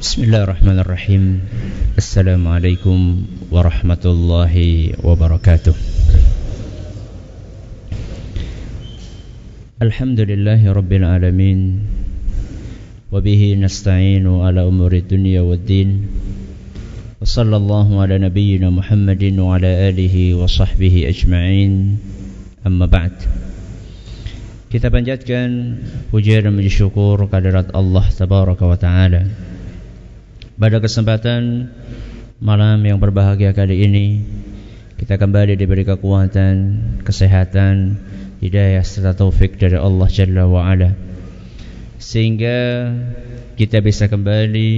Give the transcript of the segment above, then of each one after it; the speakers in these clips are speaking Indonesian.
بسم الله الرحمن الرحيم السلام عليكم ورحمة الله وبركاته الحمد لله رب العالمين وبه نستعين على أمور الدنيا والدين وصلى الله على نبينا محمد وعلى آله وصحبه أجمعين أما بعد Kita panjatkan puja dan puji syukur kehadirat Tabaraka wa Ta'ala. Pada kesempatan malam yang berbahagia kali ini Kita kembali diberi kekuatan, kesehatan, hidayah serta taufik dari Allah Jalla wa Ala. Sehingga kita bisa kembali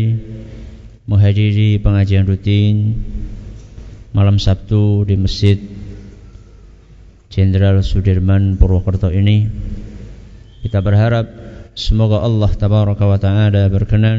menghadiri pengajian rutin malam Sabtu di Masjid Jenderal Sudirman Purwokerto ini. Kita berharap semoga Allah tabaraka wa taala berkenan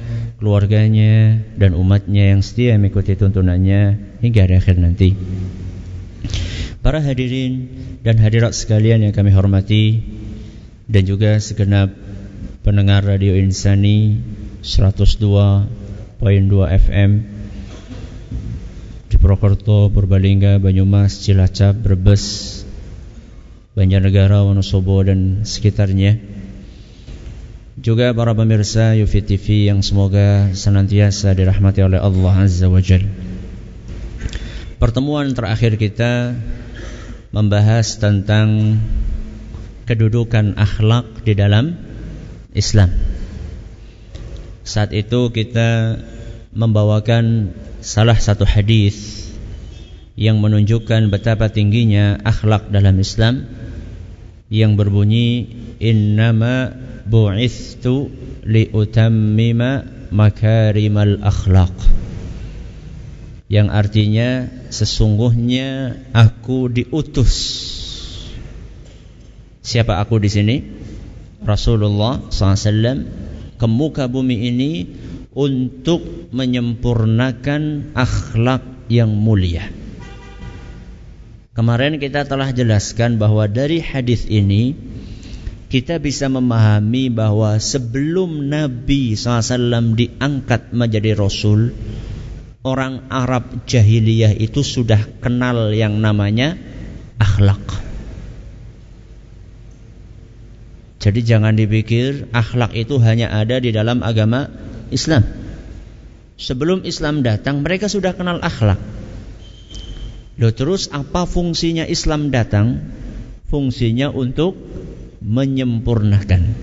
keluarganya dan umatnya yang setia mengikuti tuntunannya hingga akhir nanti. Para hadirin dan hadirat sekalian yang kami hormati dan juga segenap pendengar Radio Insani 102.2 FM di Purwokerto, Purbalingga, Banyumas, Cilacap, Brebes, Banjarnegara, Wonosobo dan sekitarnya juga para pemirsa Yufi TV yang semoga senantiasa dirahmati oleh Allah Azza wa Jal. Pertemuan terakhir kita membahas tentang kedudukan akhlak di dalam Islam. Saat itu kita membawakan salah satu hadis yang menunjukkan betapa tingginya akhlak dalam Islam yang berbunyi innama bu'ithtu liutammima makarimal akhlaq. Yang artinya sesungguhnya aku diutus. Siapa aku di sini? Rasulullah SAW ke muka bumi ini untuk menyempurnakan akhlak yang mulia kemarin kita telah jelaskan bahwa dari hadis ini kita bisa memahami bahwa sebelum Nabi SAW diangkat menjadi Rasul, orang Arab jahiliyah itu sudah kenal yang namanya akhlak. Jadi jangan dipikir akhlak itu hanya ada di dalam agama Islam. Sebelum Islam datang, mereka sudah kenal akhlak. Loh terus apa fungsinya Islam datang? Fungsinya untuk menyempurnakan.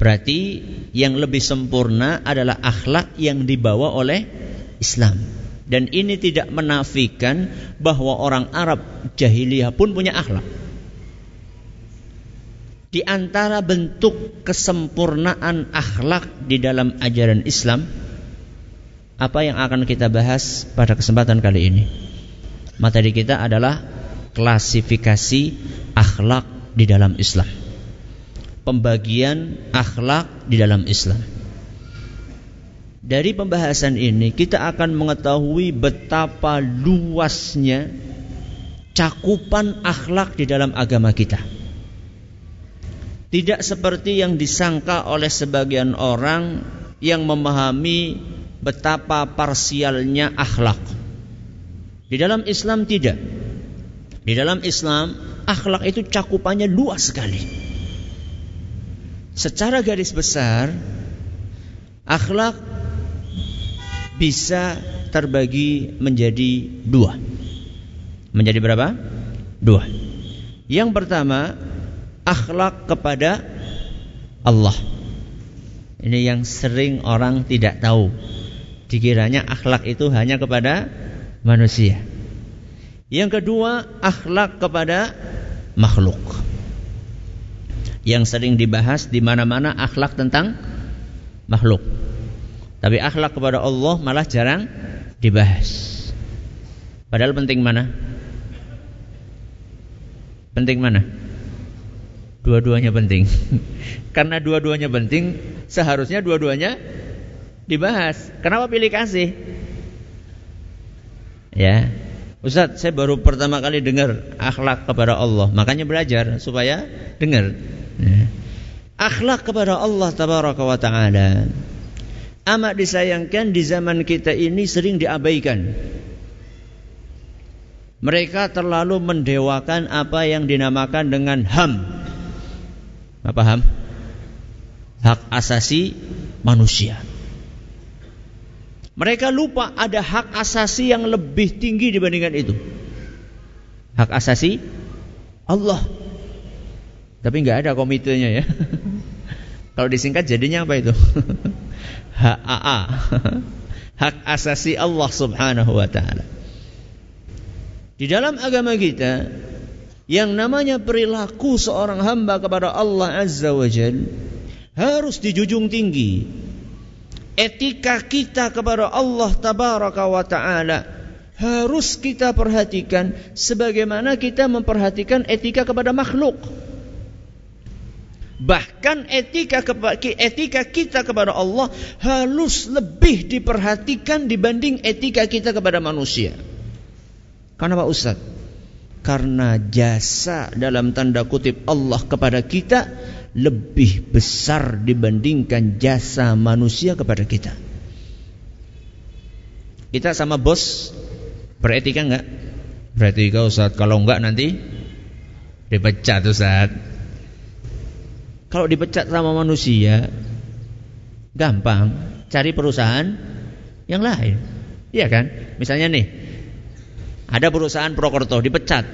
Berarti yang lebih sempurna adalah akhlak yang dibawa oleh Islam. Dan ini tidak menafikan bahwa orang Arab jahiliyah pun punya akhlak. Di antara bentuk kesempurnaan akhlak di dalam ajaran Islam, apa yang akan kita bahas pada kesempatan kali ini? Materi kita adalah klasifikasi akhlak di dalam Islam. Pembagian akhlak di dalam Islam. Dari pembahasan ini kita akan mengetahui betapa luasnya cakupan akhlak di dalam agama kita. Tidak seperti yang disangka oleh sebagian orang yang memahami betapa parsialnya akhlak. Di dalam Islam tidak. Di dalam Islam akhlak itu cakupannya luas sekali. Secara garis besar, akhlak bisa terbagi menjadi dua. Menjadi berapa? Dua. Yang pertama, akhlak kepada Allah. Ini yang sering orang tidak tahu. Dikiranya akhlak itu hanya kepada manusia. Yang kedua, akhlak kepada makhluk. Yang sering dibahas di mana-mana akhlak tentang makhluk. Tapi akhlak kepada Allah malah jarang dibahas. Padahal penting mana? Penting mana? Dua-duanya penting. Karena dua-duanya penting, seharusnya dua-duanya dibahas. Kenapa pilih kasih? Ya, Ustaz, saya baru pertama kali dengar akhlak kepada Allah, makanya belajar supaya dengar. Ya. Akhlak kepada Allah tabaraka wa taala amat disayangkan di zaman kita ini sering diabaikan. Mereka terlalu mendewakan apa yang dinamakan dengan HAM. Apa HAM? Hak asasi manusia. Mereka lupa ada hak asasi yang lebih tinggi dibandingkan itu. Hak asasi Allah. Tapi nggak ada komitenya ya. Kalau disingkat jadinya apa itu? HAA. Hak asasi Allah Subhanahu wa taala. Di dalam agama kita yang namanya perilaku seorang hamba kepada Allah Azza wa Jal harus dijunjung tinggi. Etika kita kepada Allah Tabaraka wa Ta'ala harus kita perhatikan sebagaimana kita memperhatikan etika kepada makhluk. Bahkan etika etika kita kepada Allah harus lebih diperhatikan dibanding etika kita kepada manusia. Kenapa Ustaz? Karena jasa dalam tanda kutip Allah kepada kita lebih besar dibandingkan jasa manusia kepada kita. Kita sama bos beretika enggak? Beretika Ustaz, kalau enggak nanti dipecat Ustaz. Kalau dipecat sama manusia gampang, cari perusahaan yang lain. Iya kan? Misalnya nih, ada perusahaan Prokerto dipecat.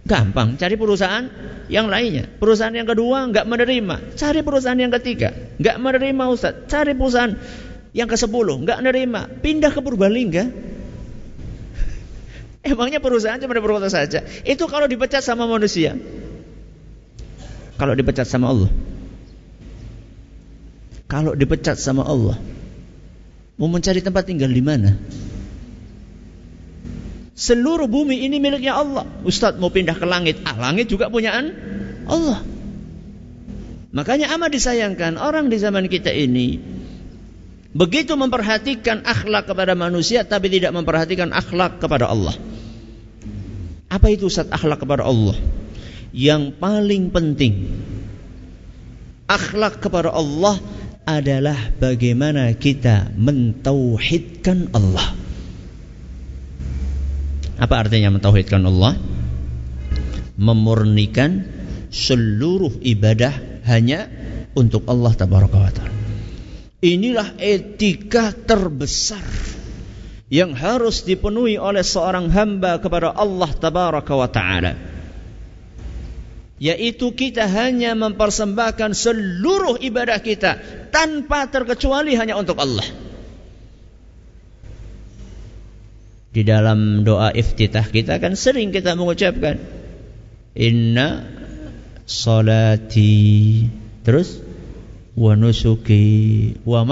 Gampang, cari perusahaan yang lainnya. Perusahaan yang kedua nggak menerima, cari perusahaan yang ketiga. Nggak menerima Ustaz, cari perusahaan yang ke sepuluh nggak menerima, pindah ke Purbalingga. Emangnya perusahaan cuma di Purwokerto saja? Itu kalau dipecat sama manusia. Kalau dipecat sama Allah. Kalau dipecat sama Allah. Mau mencari tempat tinggal di mana? Seluruh bumi ini miliknya Allah. Ustadz mau pindah ke langit. Ah, langit juga punyaan Allah. Makanya amat disayangkan orang di zaman kita ini begitu memperhatikan akhlak kepada manusia tapi tidak memperhatikan akhlak kepada Allah. Apa itu Ustaz akhlak kepada Allah? Yang paling penting akhlak kepada Allah adalah bagaimana kita mentauhidkan Allah. Apa artinya mentauhidkan Allah? Memurnikan seluruh ibadah hanya untuk Allah tabaraka wa taala. Inilah etika terbesar yang harus dipenuhi oleh seorang hamba kepada Allah tabaraka wa taala. Yaitu kita hanya mempersembahkan seluruh ibadah kita tanpa terkecuali hanya untuk Allah. Di dalam doa iftitah kita kan sering kita mengucapkan Inna salati. Terus Wa nusuki Wa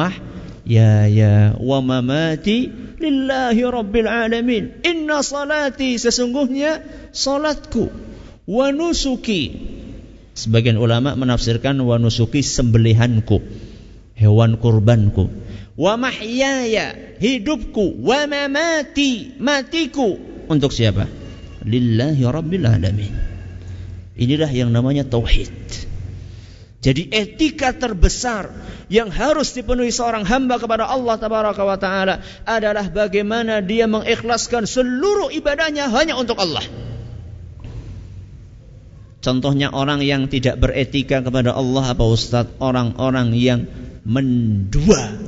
Ya ya Wa mamati Lillahi rabbil alamin. Inna salati Sesungguhnya Salatku. Wa nusuki. Sebagian ulama menafsirkan Wa nusuki sembelihanku Hewan kurbanku wa mahyaya hidupku. Wa mamati matiku. Untuk siapa? Lillahi rabbil alamin. Inilah yang namanya tauhid. Jadi etika terbesar yang harus dipenuhi seorang hamba kepada Allah tabaraka wa taala adalah bagaimana dia mengikhlaskan seluruh ibadahnya hanya untuk Allah. Contohnya orang yang tidak beretika kepada Allah apa Ustaz? Orang-orang yang mendua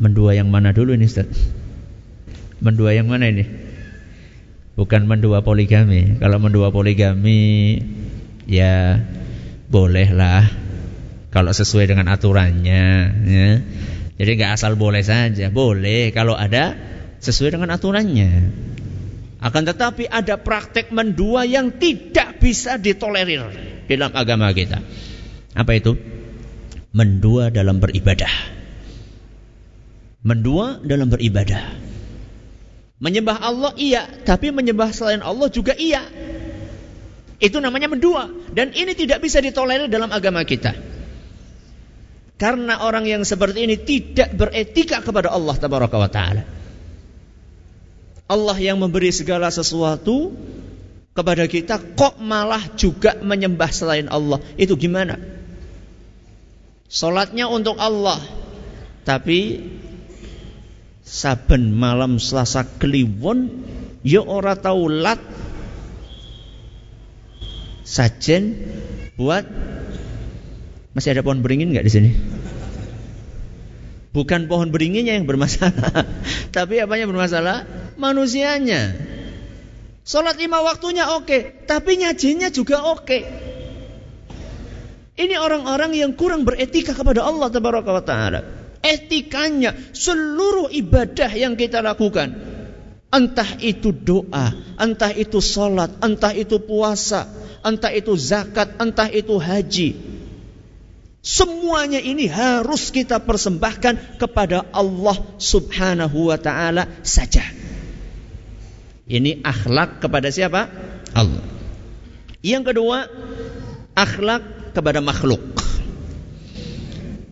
Mendua yang mana dulu ini Ustaz? Mendua yang mana ini? Bukan mendua poligami. Kalau mendua poligami ya bolehlah kalau sesuai dengan aturannya ya. Jadi nggak asal boleh saja, boleh kalau ada sesuai dengan aturannya. Akan tetapi ada praktek mendua yang tidak bisa ditolerir dalam agama kita. Apa itu? Mendua dalam beribadah. Mendua dalam beribadah. Menyembah Allah iya, tapi menyembah selain Allah juga iya. Itu namanya mendua dan ini tidak bisa ditolerir dalam agama kita. Karena orang yang seperti ini tidak beretika kepada Allah tabaraka wa taala. Allah yang memberi segala sesuatu kepada kita kok malah juga menyembah selain Allah. Itu gimana? Salatnya untuk Allah, tapi saben malam Selasa Kliwon ya ora tau lat sajen buat masih ada pohon beringin nggak di sini? Bukan pohon beringinnya yang bermasalah, tapi apanya bermasalah? Manusianya. Sholat lima waktunya oke, tapi nyajinya juga oke. Ini orang-orang yang kurang beretika kepada Allah Taala. Etikanya seluruh ibadah yang kita lakukan, entah itu doa, entah itu sholat, entah itu puasa, entah itu zakat, entah itu haji. Semuanya ini harus kita persembahkan kepada Allah Subhanahu wa taala saja. Ini akhlak kepada siapa? Allah. Yang kedua, akhlak kepada makhluk.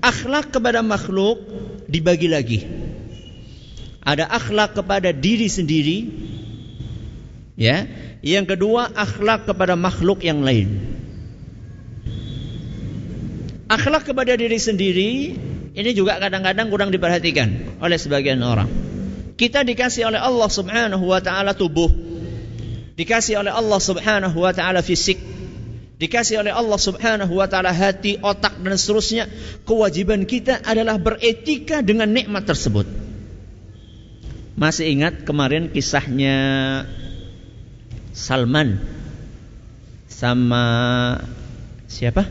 Akhlak kepada makhluk dibagi lagi. Ada akhlak kepada diri sendiri, ya. Yang kedua, akhlak kepada makhluk yang lain. Akhlak kepada diri sendiri ini juga kadang-kadang kurang diperhatikan oleh sebagian orang. Kita dikasih oleh Allah Subhanahu wa taala tubuh. Dikasih oleh Allah Subhanahu wa taala fisik dikasih oleh Allah Subhanahu wa taala hati, otak dan seterusnya. Kewajiban kita adalah beretika dengan nikmat tersebut. Masih ingat kemarin kisahnya Salman sama siapa?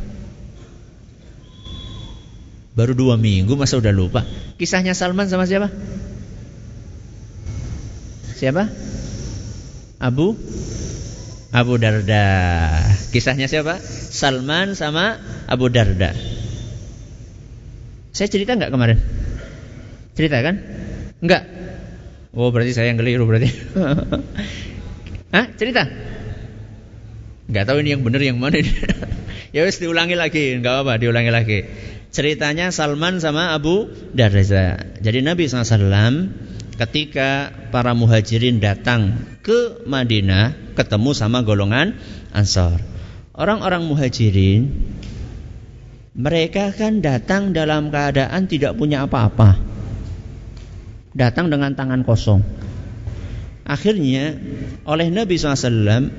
Baru dua minggu masa udah lupa. Kisahnya Salman sama siapa? Siapa? Abu Abu Darda. Kisahnya siapa? Salman sama Abu Darda. Saya cerita nggak kemarin? Cerita kan? Enggak. Oh berarti saya yang keliru berarti. Hah? Cerita? Enggak tahu ini yang benar yang mana ini. ya wes diulangi lagi, enggak apa-apa, diulangi lagi. Ceritanya Salman sama Abu Darda. Jadi Nabi SAW ketika para muhajirin datang ke Madinah ketemu sama golongan Ansor. Orang-orang muhajirin mereka kan datang dalam keadaan tidak punya apa-apa. Datang dengan tangan kosong. Akhirnya oleh Nabi SAW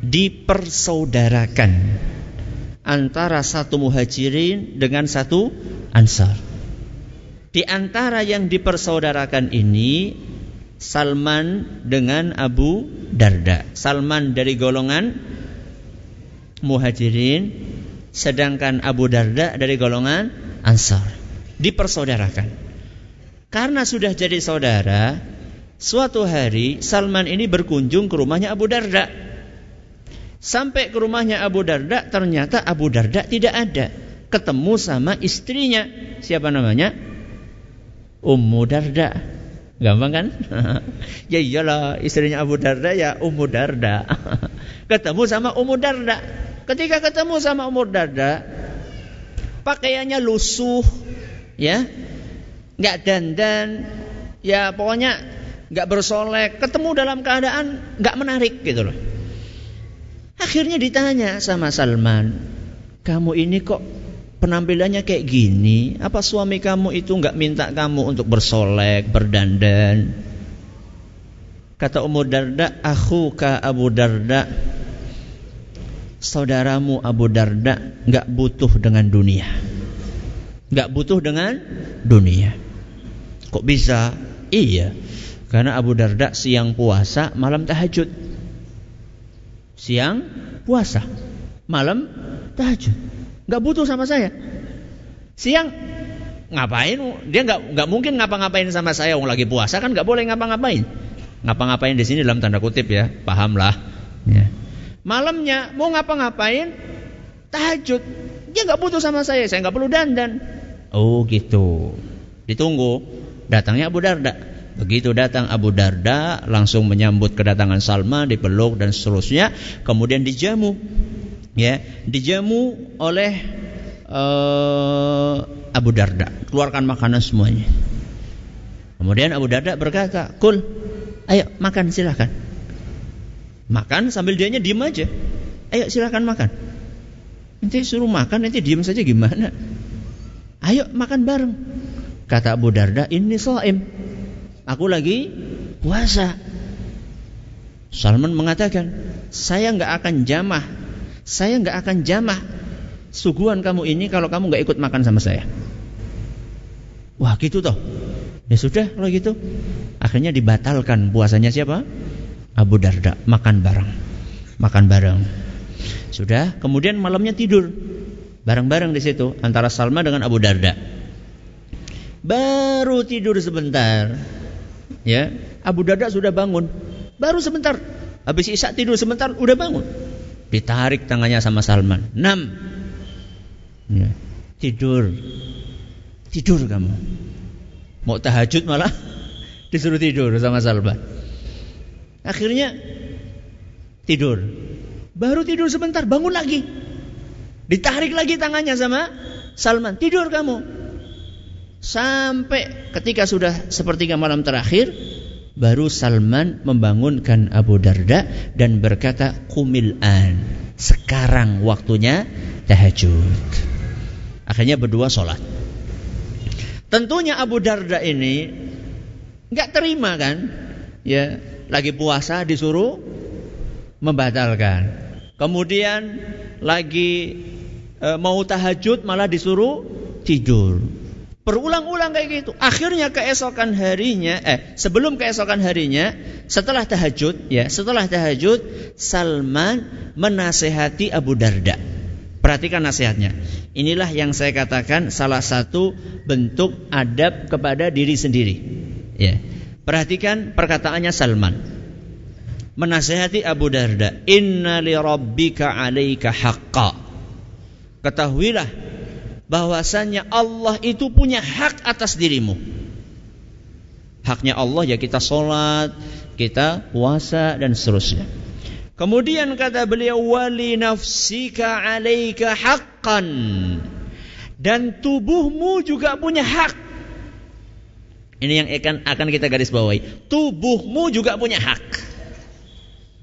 dipersaudarakan antara satu muhajirin dengan satu ansar. Di antara yang dipersaudarakan ini Salman dengan Abu Darda. Salman dari golongan Muhajirin, sedangkan Abu Darda dari golongan Ansar. Dipersaudarakan. Karena sudah jadi saudara, suatu hari Salman ini berkunjung ke rumahnya Abu Darda. Sampai ke rumahnya Abu Darda, ternyata Abu Darda tidak ada. Ketemu sama istrinya. Siapa namanya? Ummu Darda. Gampang kan? ya iyalah istrinya Abu Darda ya Ummu Darda. ketemu sama Ummu Darda. Ketika ketemu sama Ummu Darda, pakaiannya lusuh, ya, nggak dandan, ya pokoknya nggak bersolek. Ketemu dalam keadaan nggak menarik gitu loh. Akhirnya ditanya sama Salman, kamu ini kok penampilannya kayak gini, apa suami kamu itu nggak minta kamu untuk bersolek, berdandan? Kata Ummu Darda, aku ka Abu Darda, saudaramu Abu Darda nggak butuh dengan dunia, nggak butuh dengan dunia. Kok bisa? Iya, karena Abu Darda siang puasa, malam tahajud. Siang puasa, malam tahajud nggak butuh sama saya. Siang ngapain? Dia nggak nggak mungkin ngapa-ngapain sama saya. Wong lagi puasa kan nggak boleh ngapa-ngapain. Ngapa-ngapain di sini dalam tanda kutip ya, pahamlah. Ya. Malamnya mau ngapa-ngapain? Tahajud. Dia nggak butuh sama saya. Saya nggak perlu dandan. Oh gitu. Ditunggu. Datangnya Abu Darda. Begitu datang Abu Darda, langsung menyambut kedatangan Salman, dipeluk dan seterusnya, kemudian dijamu. Ya, dijamu oleh uh, Abu Darda, keluarkan makanan semuanya. Kemudian Abu Darda berkata, "Kul, ayo makan silahkan." Makan sambil dianya diem aja. Ayo silahkan makan. Nanti suruh makan, nanti diem saja gimana? Ayo makan bareng. Kata Abu Darda, ini so'im. Aku lagi puasa. Salman mengatakan, saya nggak akan jamah. Saya nggak akan jamah suguhan kamu ini kalau kamu nggak ikut makan sama saya. Wah gitu toh. Ya sudah kalau gitu. Akhirnya dibatalkan puasanya siapa? Abu Darda makan bareng. Makan bareng. Sudah, kemudian malamnya tidur bareng-bareng di situ antara Salma dengan Abu Darda. Baru tidur sebentar. Ya, Abu Darda sudah bangun. Baru sebentar. Habis Isya tidur sebentar udah bangun. Ditarik tangannya sama Salman. Enam. Ya. Tidur. Tidur kamu. Mau tahajud malah disuruh tidur sama Salman. Akhirnya tidur. Baru tidur sebentar, bangun lagi. Ditarik lagi tangannya sama Salman. Tidur kamu. Sampai ketika sudah sepertiga malam terakhir, baru Salman membangunkan Abu Darda dan berkata, "Kumil an." Sekarang waktunya tahajud. Akhirnya berdua sholat. Tentunya Abu Darda ini nggak terima kan? Ya, lagi puasa disuruh membatalkan. Kemudian lagi e, mau tahajud malah disuruh tidur. Berulang-ulang kayak gitu. Akhirnya keesokan harinya, eh sebelum keesokan harinya, setelah tahajud, ya setelah tahajud, Salman menasehati Abu Darda. Perhatikan nasihatnya. Inilah yang saya katakan salah satu bentuk adab kepada diri sendiri. Ya. Perhatikan perkataannya Salman. Menasehati Abu Darda, "Inna li rabbika 'alaika haqqa." Ketahuilah bahwasannya Allah itu punya hak atas dirimu. Haknya Allah ya kita sholat, kita puasa dan seterusnya. Kemudian kata beliau wali nafsika alaika haqqan dan tubuhmu juga punya hak. Ini yang akan akan kita garis bawahi. Tubuhmu juga punya hak.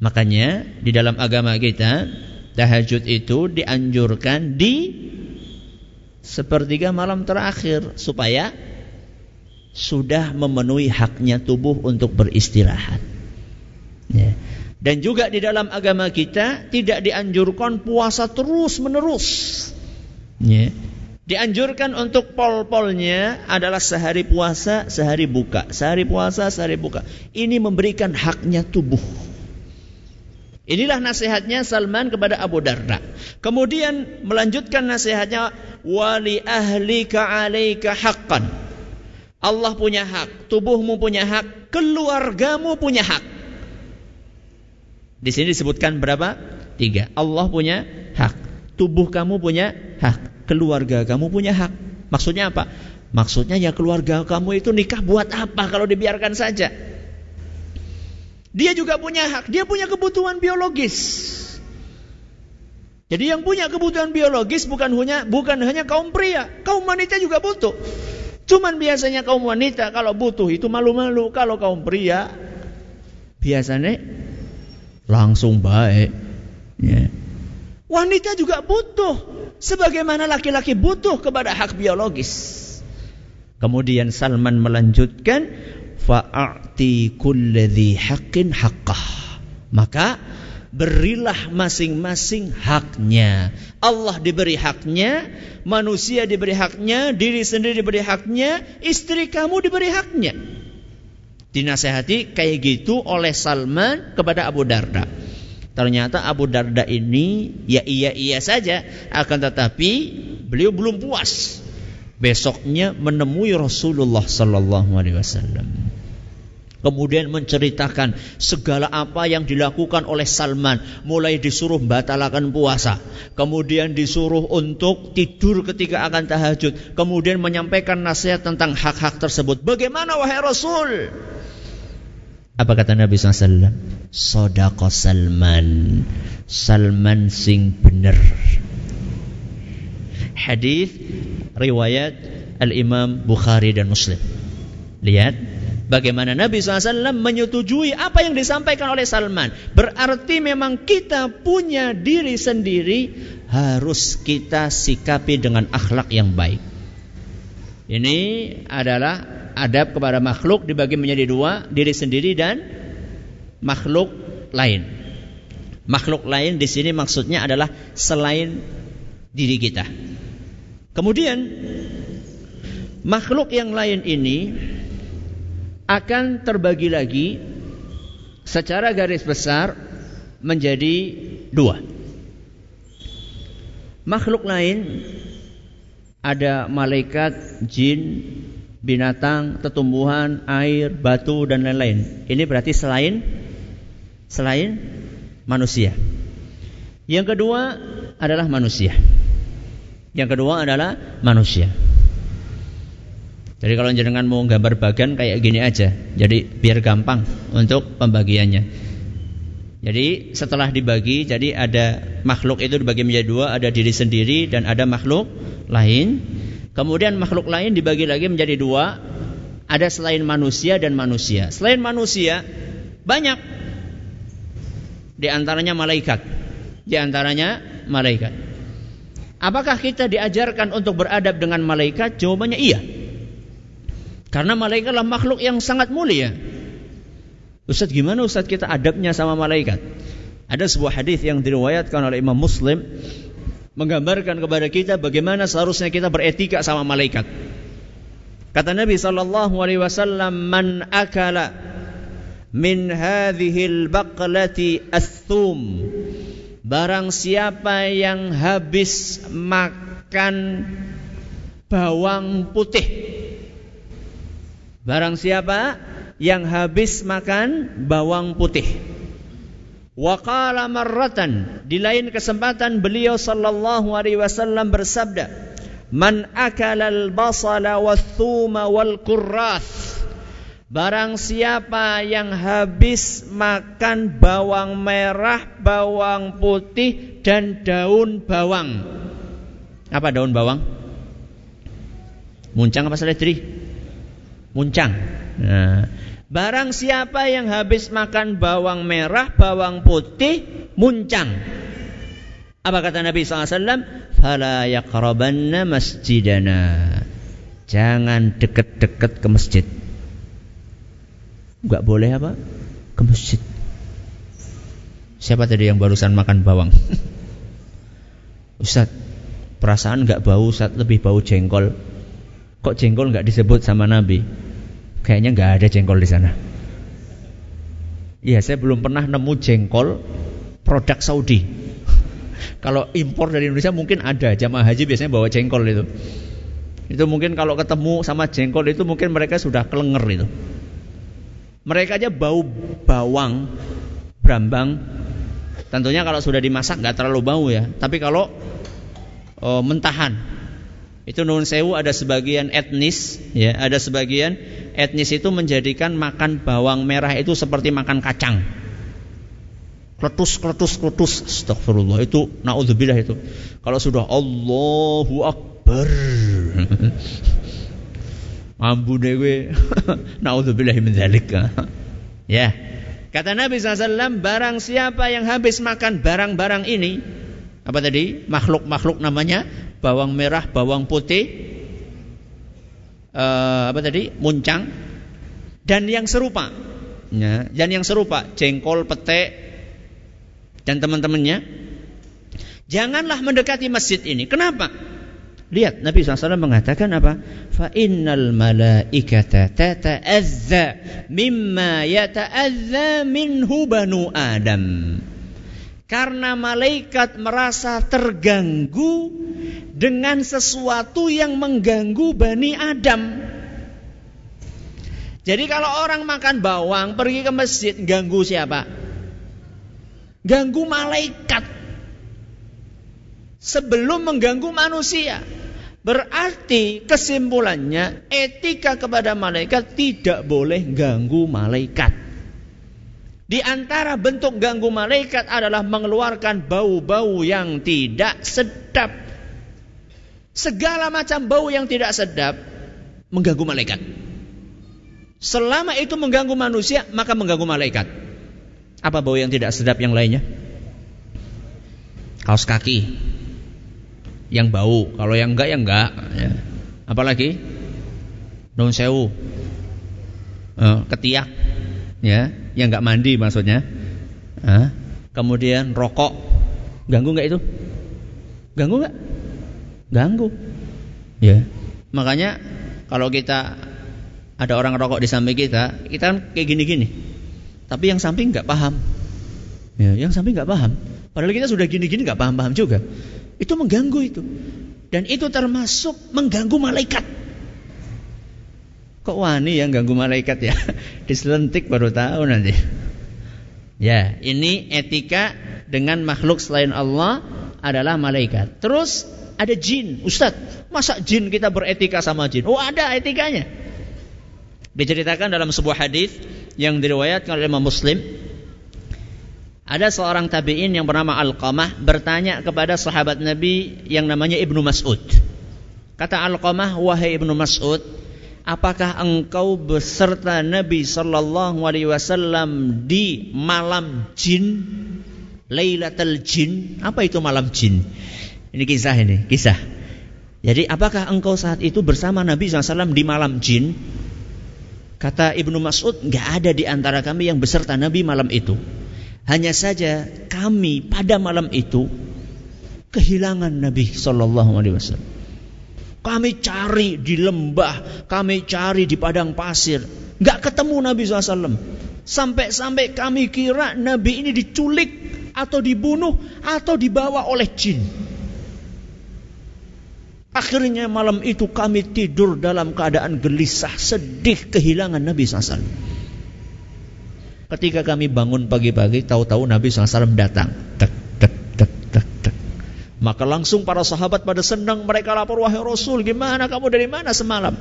Makanya di dalam agama kita tahajud itu dianjurkan di sepertiga malam terakhir supaya sudah memenuhi haknya tubuh untuk beristirahat. Ya. Dan juga di dalam agama kita tidak dianjurkan puasa terus menerus. Ya. Dianjurkan untuk pol-polnya adalah sehari puasa, sehari buka, sehari puasa, sehari buka. Ini memberikan haknya tubuh. Inilah nasihatnya Salman kepada Abu Darda. Kemudian melanjutkan nasihatnya wali ahlika alaika haqqan. Allah punya hak, tubuhmu punya hak, keluargamu punya hak. Di sini disebutkan berapa? Tiga. Allah punya hak, tubuh kamu punya hak, keluarga kamu punya hak. Maksudnya apa? Maksudnya ya keluarga kamu itu nikah buat apa kalau dibiarkan saja? Dia juga punya hak, dia punya kebutuhan biologis. Jadi yang punya kebutuhan biologis bukan hanya bukan hanya kaum pria, kaum wanita juga butuh. Cuman biasanya kaum wanita kalau butuh itu malu-malu, kalau kaum pria biasanya langsung baik. Ya. Wanita juga butuh, sebagaimana laki-laki butuh kepada hak biologis. Kemudian Salman melanjutkan, fa'ati kulladhi haqqin haqqah. Maka berilah masing-masing haknya. Allah diberi haknya, manusia diberi haknya, diri sendiri diberi haknya, istri kamu diberi haknya. Dinasehati kayak gitu oleh Salman kepada Abu Darda. Ternyata Abu Darda ini ya iya iya saja, akan tetapi beliau belum puas. Besoknya menemui Rasulullah sallallahu alaihi wasallam. Kemudian menceritakan segala apa yang dilakukan oleh Salman. Mulai disuruh batalkan puasa. Kemudian disuruh untuk tidur ketika akan tahajud. Kemudian menyampaikan nasihat tentang hak-hak tersebut. Bagaimana wahai Rasul? Apa kata Nabi SAW? Sodako Salman. Salman sing bener. Hadis riwayat Al-Imam Bukhari dan Muslim. Lihat Bagaimana Nabi SAW menyetujui apa yang disampaikan oleh Salman. Berarti memang kita punya diri sendiri harus kita sikapi dengan akhlak yang baik. Ini adalah adab kepada makhluk dibagi menjadi dua, diri sendiri dan makhluk lain. Makhluk lain di sini maksudnya adalah selain diri kita. Kemudian makhluk yang lain ini akan terbagi lagi secara garis besar menjadi dua. Makhluk lain ada malaikat, jin, binatang, tetumbuhan, air, batu dan lain-lain. Ini berarti selain selain manusia. Yang kedua adalah manusia. Yang kedua adalah manusia. Jadi kalau jenengan mau gambar bagian kayak gini aja. Jadi biar gampang untuk pembagiannya. Jadi setelah dibagi, jadi ada makhluk itu dibagi menjadi dua, ada diri sendiri dan ada makhluk lain. Kemudian makhluk lain dibagi lagi menjadi dua, ada selain manusia dan manusia. Selain manusia banyak, di antaranya malaikat, di antaranya malaikat. Apakah kita diajarkan untuk beradab dengan malaikat? Jawabannya iya. Karena malaikat adalah makhluk yang sangat mulia. Ustaz gimana Ustaz kita adabnya sama malaikat? Ada sebuah hadis yang diriwayatkan oleh Imam Muslim menggambarkan kepada kita bagaimana seharusnya kita beretika sama malaikat. Kata Nabi sallallahu alaihi wasallam, "Man akala min hadhihi al-baqlati athum." Barang siapa yang habis makan bawang putih Barang siapa yang habis makan bawang putih. Waqala marratan di lain kesempatan beliau sallallahu alaihi wasallam bersabda, "Man akala al-basala wath-thuma wal kurrath" Barang siapa yang habis makan bawang merah, bawang putih dan daun bawang. Apa daun bawang? Muncang apa seledri? muncang. Nah, barang siapa yang habis makan bawang merah, bawang putih, muncang. Apa kata Nabi SAW? Fala yakrabanna masjidana. Jangan deket-deket ke masjid. Enggak boleh apa? Ke masjid. Siapa tadi yang barusan makan bawang? Ustaz, perasaan enggak bau Ustaz, lebih bau jengkol. Kok jengkol enggak disebut sama Nabi? Kayaknya nggak ada jengkol di sana. Iya, saya belum pernah nemu jengkol produk Saudi. kalau impor dari Indonesia mungkin ada. Jamaah haji biasanya bawa jengkol itu. Itu mungkin kalau ketemu sama jengkol itu mungkin mereka sudah kelenger itu. Mereka aja bau bawang, brambang. Tentunya kalau sudah dimasak nggak terlalu bau ya. Tapi kalau oh, mentahan, itu nun sewu ada sebagian etnis, ya, ada sebagian etnis itu menjadikan makan bawang merah itu seperti makan kacang. Kletus, kletus, kletus. Astagfirullah. Itu naudzubillah itu. Kalau sudah Allahu Akbar. Ambu dewe. naudzubillah min dzalik. ya. Kata Nabi SAW, barang siapa yang habis makan barang-barang ini, apa tadi? Makhluk-makhluk namanya, bawang merah, bawang putih, uh, apa tadi muncang dan yang serupa ya, dan yang serupa jengkol pete dan teman-temannya janganlah mendekati masjid ini kenapa lihat Nabi SAW mengatakan apa fa innal malaikata tata'azza mimma yata'azza minhu banu adam karena malaikat merasa terganggu dengan sesuatu yang mengganggu Bani Adam. Jadi kalau orang makan bawang pergi ke masjid ganggu siapa? Ganggu malaikat. Sebelum mengganggu manusia. Berarti kesimpulannya etika kepada malaikat tidak boleh ganggu malaikat. Di antara bentuk ganggu malaikat adalah mengeluarkan bau-bau yang tidak sedap. Segala macam bau yang tidak sedap mengganggu malaikat. Selama itu mengganggu manusia, maka mengganggu malaikat. Apa bau yang tidak sedap yang lainnya? Kaos kaki yang bau. Kalau yang enggak ya enggak. Ya. Apalagi daun sewu, uh, ketiak, ya, yang enggak mandi maksudnya. Uh, kemudian rokok, ganggu enggak itu? Ganggu enggak? Ganggu. Ya. Makanya kalau kita ada orang rokok di samping kita, kita kan kayak gini-gini. Tapi yang samping nggak paham. Ya, yang samping nggak paham. Padahal kita sudah gini-gini nggak paham-paham juga. Itu mengganggu itu. Dan itu termasuk mengganggu malaikat. Kok wani yang ganggu malaikat ya? Diselentik baru tahu nanti. Ya, ini etika dengan makhluk selain Allah adalah malaikat. Terus ada jin, Ustadz. Masa jin kita beretika sama jin? Oh ada etikanya. Diceritakan dalam sebuah hadis yang diriwayatkan oleh Imam Muslim ada seorang tabi'in yang bernama Al-Qamah bertanya kepada sahabat Nabi yang namanya Ibnu Mas'ud. Kata Al-Qamah, "Wahai Ibnu Mas'ud, apakah engkau beserta Nabi sallallahu alaihi wasallam di malam jin? Lailatul jin? Apa itu malam jin?" Ini kisah ini, kisah. Jadi apakah engkau saat itu bersama Nabi SAW di malam jin? Kata Ibnu Mas'ud, nggak ada di antara kami yang beserta Nabi malam itu. Hanya saja kami pada malam itu kehilangan Nabi Shallallahu Alaihi Wasallam. Kami cari di lembah, kami cari di padang pasir, nggak ketemu Nabi SAW. Sampai-sampai kami kira Nabi ini diculik atau dibunuh atau dibawa oleh jin. Akhirnya malam itu kami tidur dalam keadaan gelisah, sedih, kehilangan Nabi SAW. Ketika kami bangun pagi-pagi, tahu-tahu Nabi SAW datang. Tek, tek, tek, tek, tek. Maka langsung para sahabat pada senang mereka lapor wahai Rasul, gimana kamu dari mana semalam?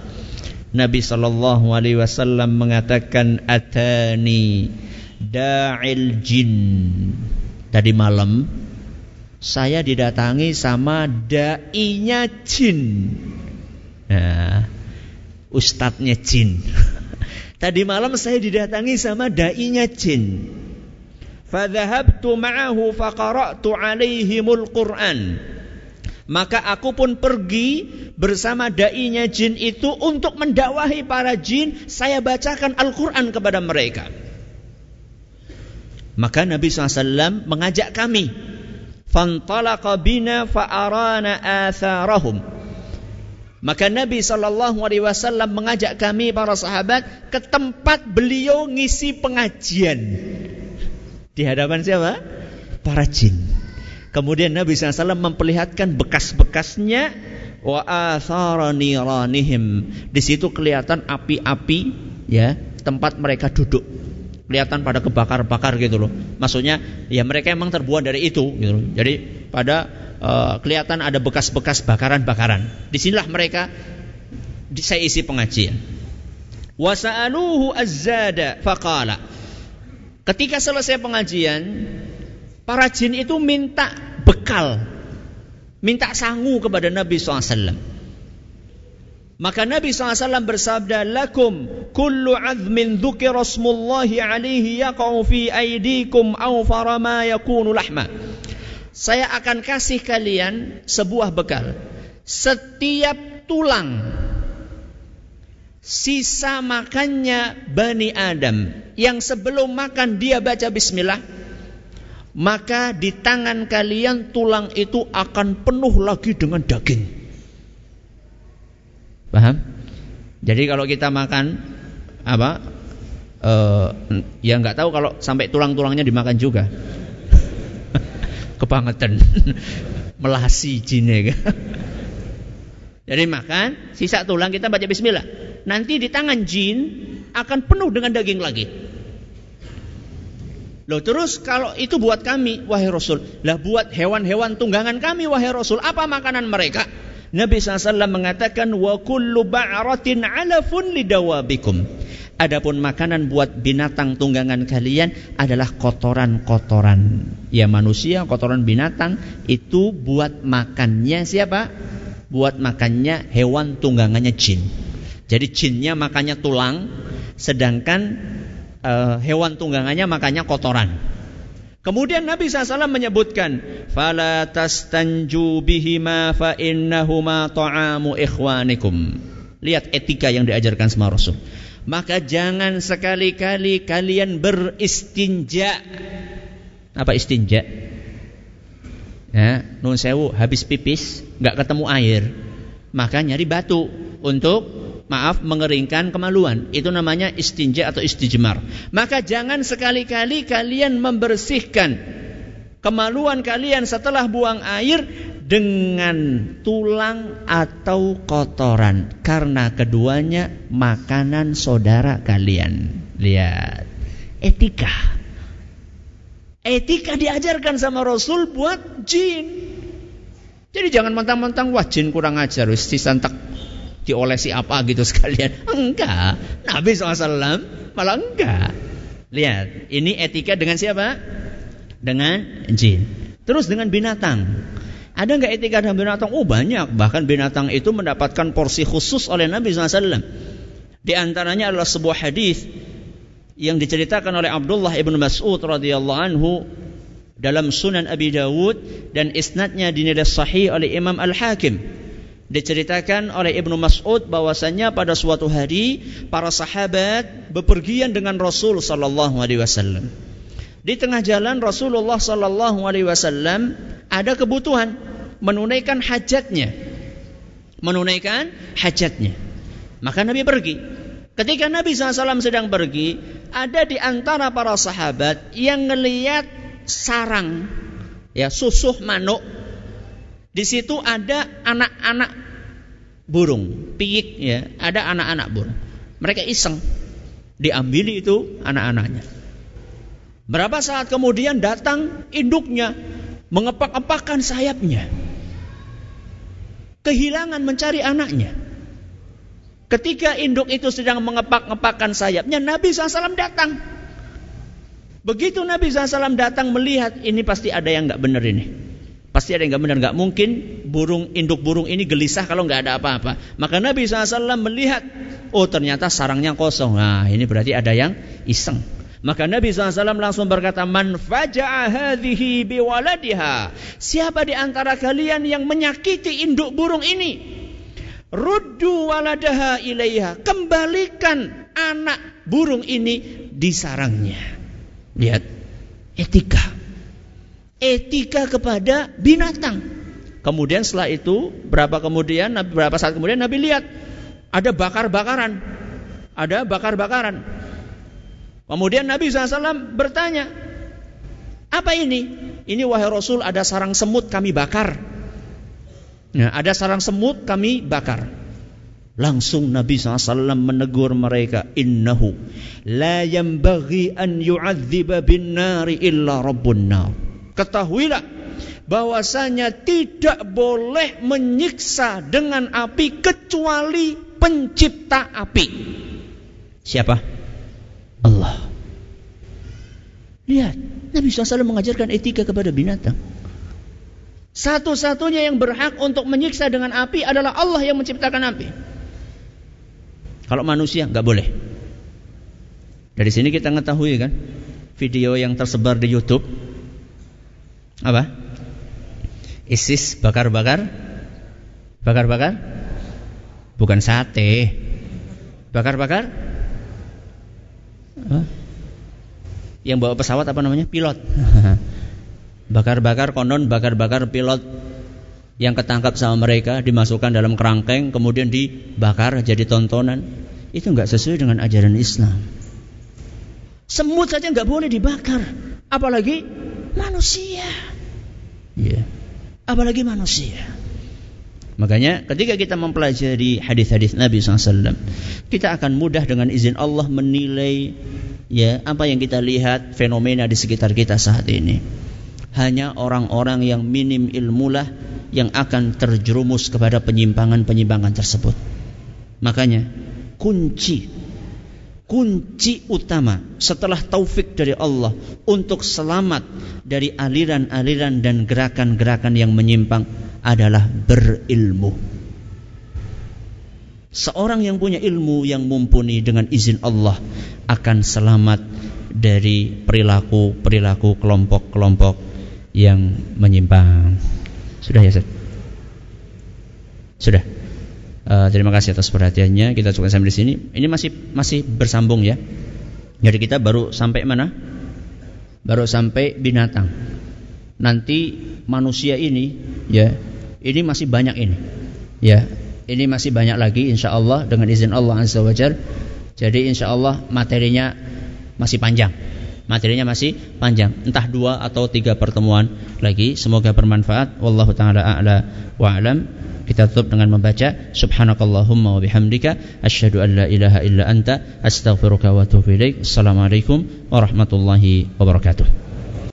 Nabi Shallallahu Alaihi Wasallam mengatakan atani da'il jin tadi malam saya didatangi sama dainya jin. Nah, ustadznya jin. Tadi malam saya didatangi sama dainya jin. Fadhahabtu ma'ahu faqara'tu alaihimul Qur'an. Maka aku pun pergi bersama dainya jin itu untuk mendakwahi para jin. Saya bacakan Al-Quran kepada mereka. Maka Nabi SAW mengajak kami fantalaqa bina fa'arana atharahum maka Nabi Shallallahu Alaihi Wasallam mengajak kami para sahabat ke tempat beliau ngisi pengajian di hadapan siapa? Para jin. Kemudian Nabi SAW memperlihatkan bekas-bekasnya wa. Di situ kelihatan api-api ya tempat mereka duduk kelihatan pada kebakar-bakar gitu loh. Maksudnya ya mereka emang terbuat dari itu gitu loh. Jadi pada uh, kelihatan ada bekas-bekas bakaran-bakaran. Di sinilah mereka saya isi pengajian. Wasa'aluhu azzada faqala. Ketika selesai pengajian, para jin itu minta bekal, minta sangu kepada Nabi SAW. Maka Nabi SAW bersabda, Lakum kullu azmin dhukira rasmullahi alaihi yaqa'u fi aidikum aw farama yakunu lahma. Saya akan kasih kalian sebuah bekal. Setiap tulang sisa makannya Bani Adam yang sebelum makan dia baca bismillah maka di tangan kalian tulang itu akan penuh lagi dengan daging. Paham? Jadi kalau kita makan apa? Uh, ya nggak tahu kalau sampai tulang-tulangnya dimakan juga. Kebangetan. Melasi jine. Jadi makan, sisa tulang kita baca bismillah. Nanti di tangan jin akan penuh dengan daging lagi. Loh terus kalau itu buat kami wahai Rasul, lah buat hewan-hewan tunggangan kami wahai Rasul, apa makanan mereka? Nabi SAW mengatakan wa kullu ba'ratin alafun lidawabikum. Adapun makanan buat binatang tunggangan kalian adalah kotoran-kotoran. Ya manusia, kotoran binatang itu buat makannya siapa? Buat makannya hewan tunggangannya jin. Jadi jinnya makannya tulang, sedangkan uh, hewan tunggangannya makanya kotoran. Kemudian Nabi SAW menyebutkan, "Fala tastanju bihima fa innahuma ta'amu ikhwanikum." Lihat etika yang diajarkan sama Rasul. Maka jangan sekali-kali kalian beristinja. Apa istinja? Ya, nun sewu habis pipis nggak ketemu air, maka nyari batu untuk maaf mengeringkan kemaluan. Itu namanya istinja atau istijmar. Maka jangan sekali-kali kalian membersihkan kemaluan kalian setelah buang air dengan tulang atau kotoran karena keduanya makanan saudara kalian. Lihat etika. Etika diajarkan sama Rasul buat jin. Jadi jangan mentang-mentang wah jin kurang ajar wis disantak diolesi apa gitu sekalian. Enggak. Nabi SAW malah enggak. Lihat, ini etika dengan siapa? Dengan jin. Terus dengan binatang. Ada enggak etika dengan binatang? Oh banyak. Bahkan binatang itu mendapatkan porsi khusus oleh Nabi SAW. Di antaranya adalah sebuah hadis yang diceritakan oleh Abdullah ibn Mas'ud radhiyallahu anhu dalam Sunan Abi Dawud dan isnadnya dinilai sahih oleh Imam Al Hakim Diceritakan oleh Ibnu Mas'ud bahwasanya pada suatu hari para sahabat bepergian dengan Rasul sallallahu alaihi wasallam. Di tengah jalan Rasulullah sallallahu alaihi wasallam ada kebutuhan menunaikan hajatnya. Menunaikan hajatnya. Maka Nabi pergi. Ketika Nabi SAW sedang pergi, ada di antara para sahabat yang melihat sarang, ya susuh manuk di situ ada anak-anak burung, piyik ya, ada anak-anak burung. Mereka iseng diambil itu anak-anaknya. Berapa saat kemudian datang induknya mengepak-epakkan sayapnya. Kehilangan mencari anaknya. Ketika induk itu sedang mengepak-epakkan sayapnya, Nabi SAW datang. Begitu Nabi SAW datang melihat ini pasti ada yang nggak benar ini. Pasti ada yang nggak benar, nggak mungkin burung induk burung ini gelisah kalau nggak ada apa-apa. Maka Nabi SAW melihat, oh ternyata sarangnya kosong. Nah ini berarti ada yang iseng. Maka Nabi SAW langsung berkata, Man biwaladiha. Siapa di antara kalian yang menyakiti induk burung ini? Ruddu waladaha ilaiha. Kembalikan anak burung ini di sarangnya. Lihat, etika etika kepada binatang. Kemudian setelah itu berapa kemudian berapa saat kemudian Nabi lihat ada bakar-bakaran. Ada bakar-bakaran. Kemudian Nabi SAW bertanya, apa ini? Ini wahai Rasul ada sarang semut kami bakar. Nah, ada sarang semut kami bakar. Langsung Nabi SAW menegur mereka, Innahu la yambaghi an yu'adziba bin nari illa rabbun nar. Ketahuilah bahwasanya tidak boleh menyiksa dengan api kecuali pencipta api. Siapa? Allah. Lihat, Nabi SAW mengajarkan etika kepada binatang. Satu-satunya yang berhak untuk menyiksa dengan api adalah Allah yang menciptakan api. Kalau manusia nggak boleh. Dari sini kita mengetahui kan, video yang tersebar di YouTube apa? ISIS bakar-bakar? Bakar-bakar? Bukan sate. Bakar-bakar? Yang bawa pesawat apa namanya? Pilot. Bakar-bakar konon bakar-bakar pilot yang ketangkap sama mereka dimasukkan dalam kerangkeng kemudian dibakar jadi tontonan itu nggak sesuai dengan ajaran Islam. Semut saja nggak boleh dibakar, apalagi manusia. Ya. Apalagi manusia. Makanya ketika kita mempelajari hadis-hadis Nabi SAW, kita akan mudah dengan izin Allah menilai ya apa yang kita lihat fenomena di sekitar kita saat ini. Hanya orang-orang yang minim ilmulah yang akan terjerumus kepada penyimpangan-penyimpangan tersebut. Makanya kunci kunci utama setelah taufik dari Allah untuk selamat dari aliran-aliran dan gerakan-gerakan yang menyimpang adalah berilmu. Seorang yang punya ilmu yang mumpuni dengan izin Allah akan selamat dari perilaku-perilaku kelompok-kelompok yang menyimpang. Sudah ya, Ustaz? Sudah. Uh, terima kasih atas perhatiannya. Kita cukup sampai di sini. Ini masih masih bersambung ya. Jadi kita baru sampai mana? Baru sampai binatang. Nanti manusia ini ya ini masih banyak ini. Ya, ini masih banyak lagi insya Allah dengan izin Allah Azza wa Jal. Jadi insya Allah materinya masih panjang. Materinya masih panjang. Entah dua atau tiga pertemuan lagi. Semoga bermanfaat. Wallahu taala a'la wa alam. Kita tutup dengan membaca Subhanakallahumma wa bihamdika asyhadu an la ilaha illa anta astaghfiruka wa atubu ilaik. Assalamualaikum warahmatullahi wabarakatuh.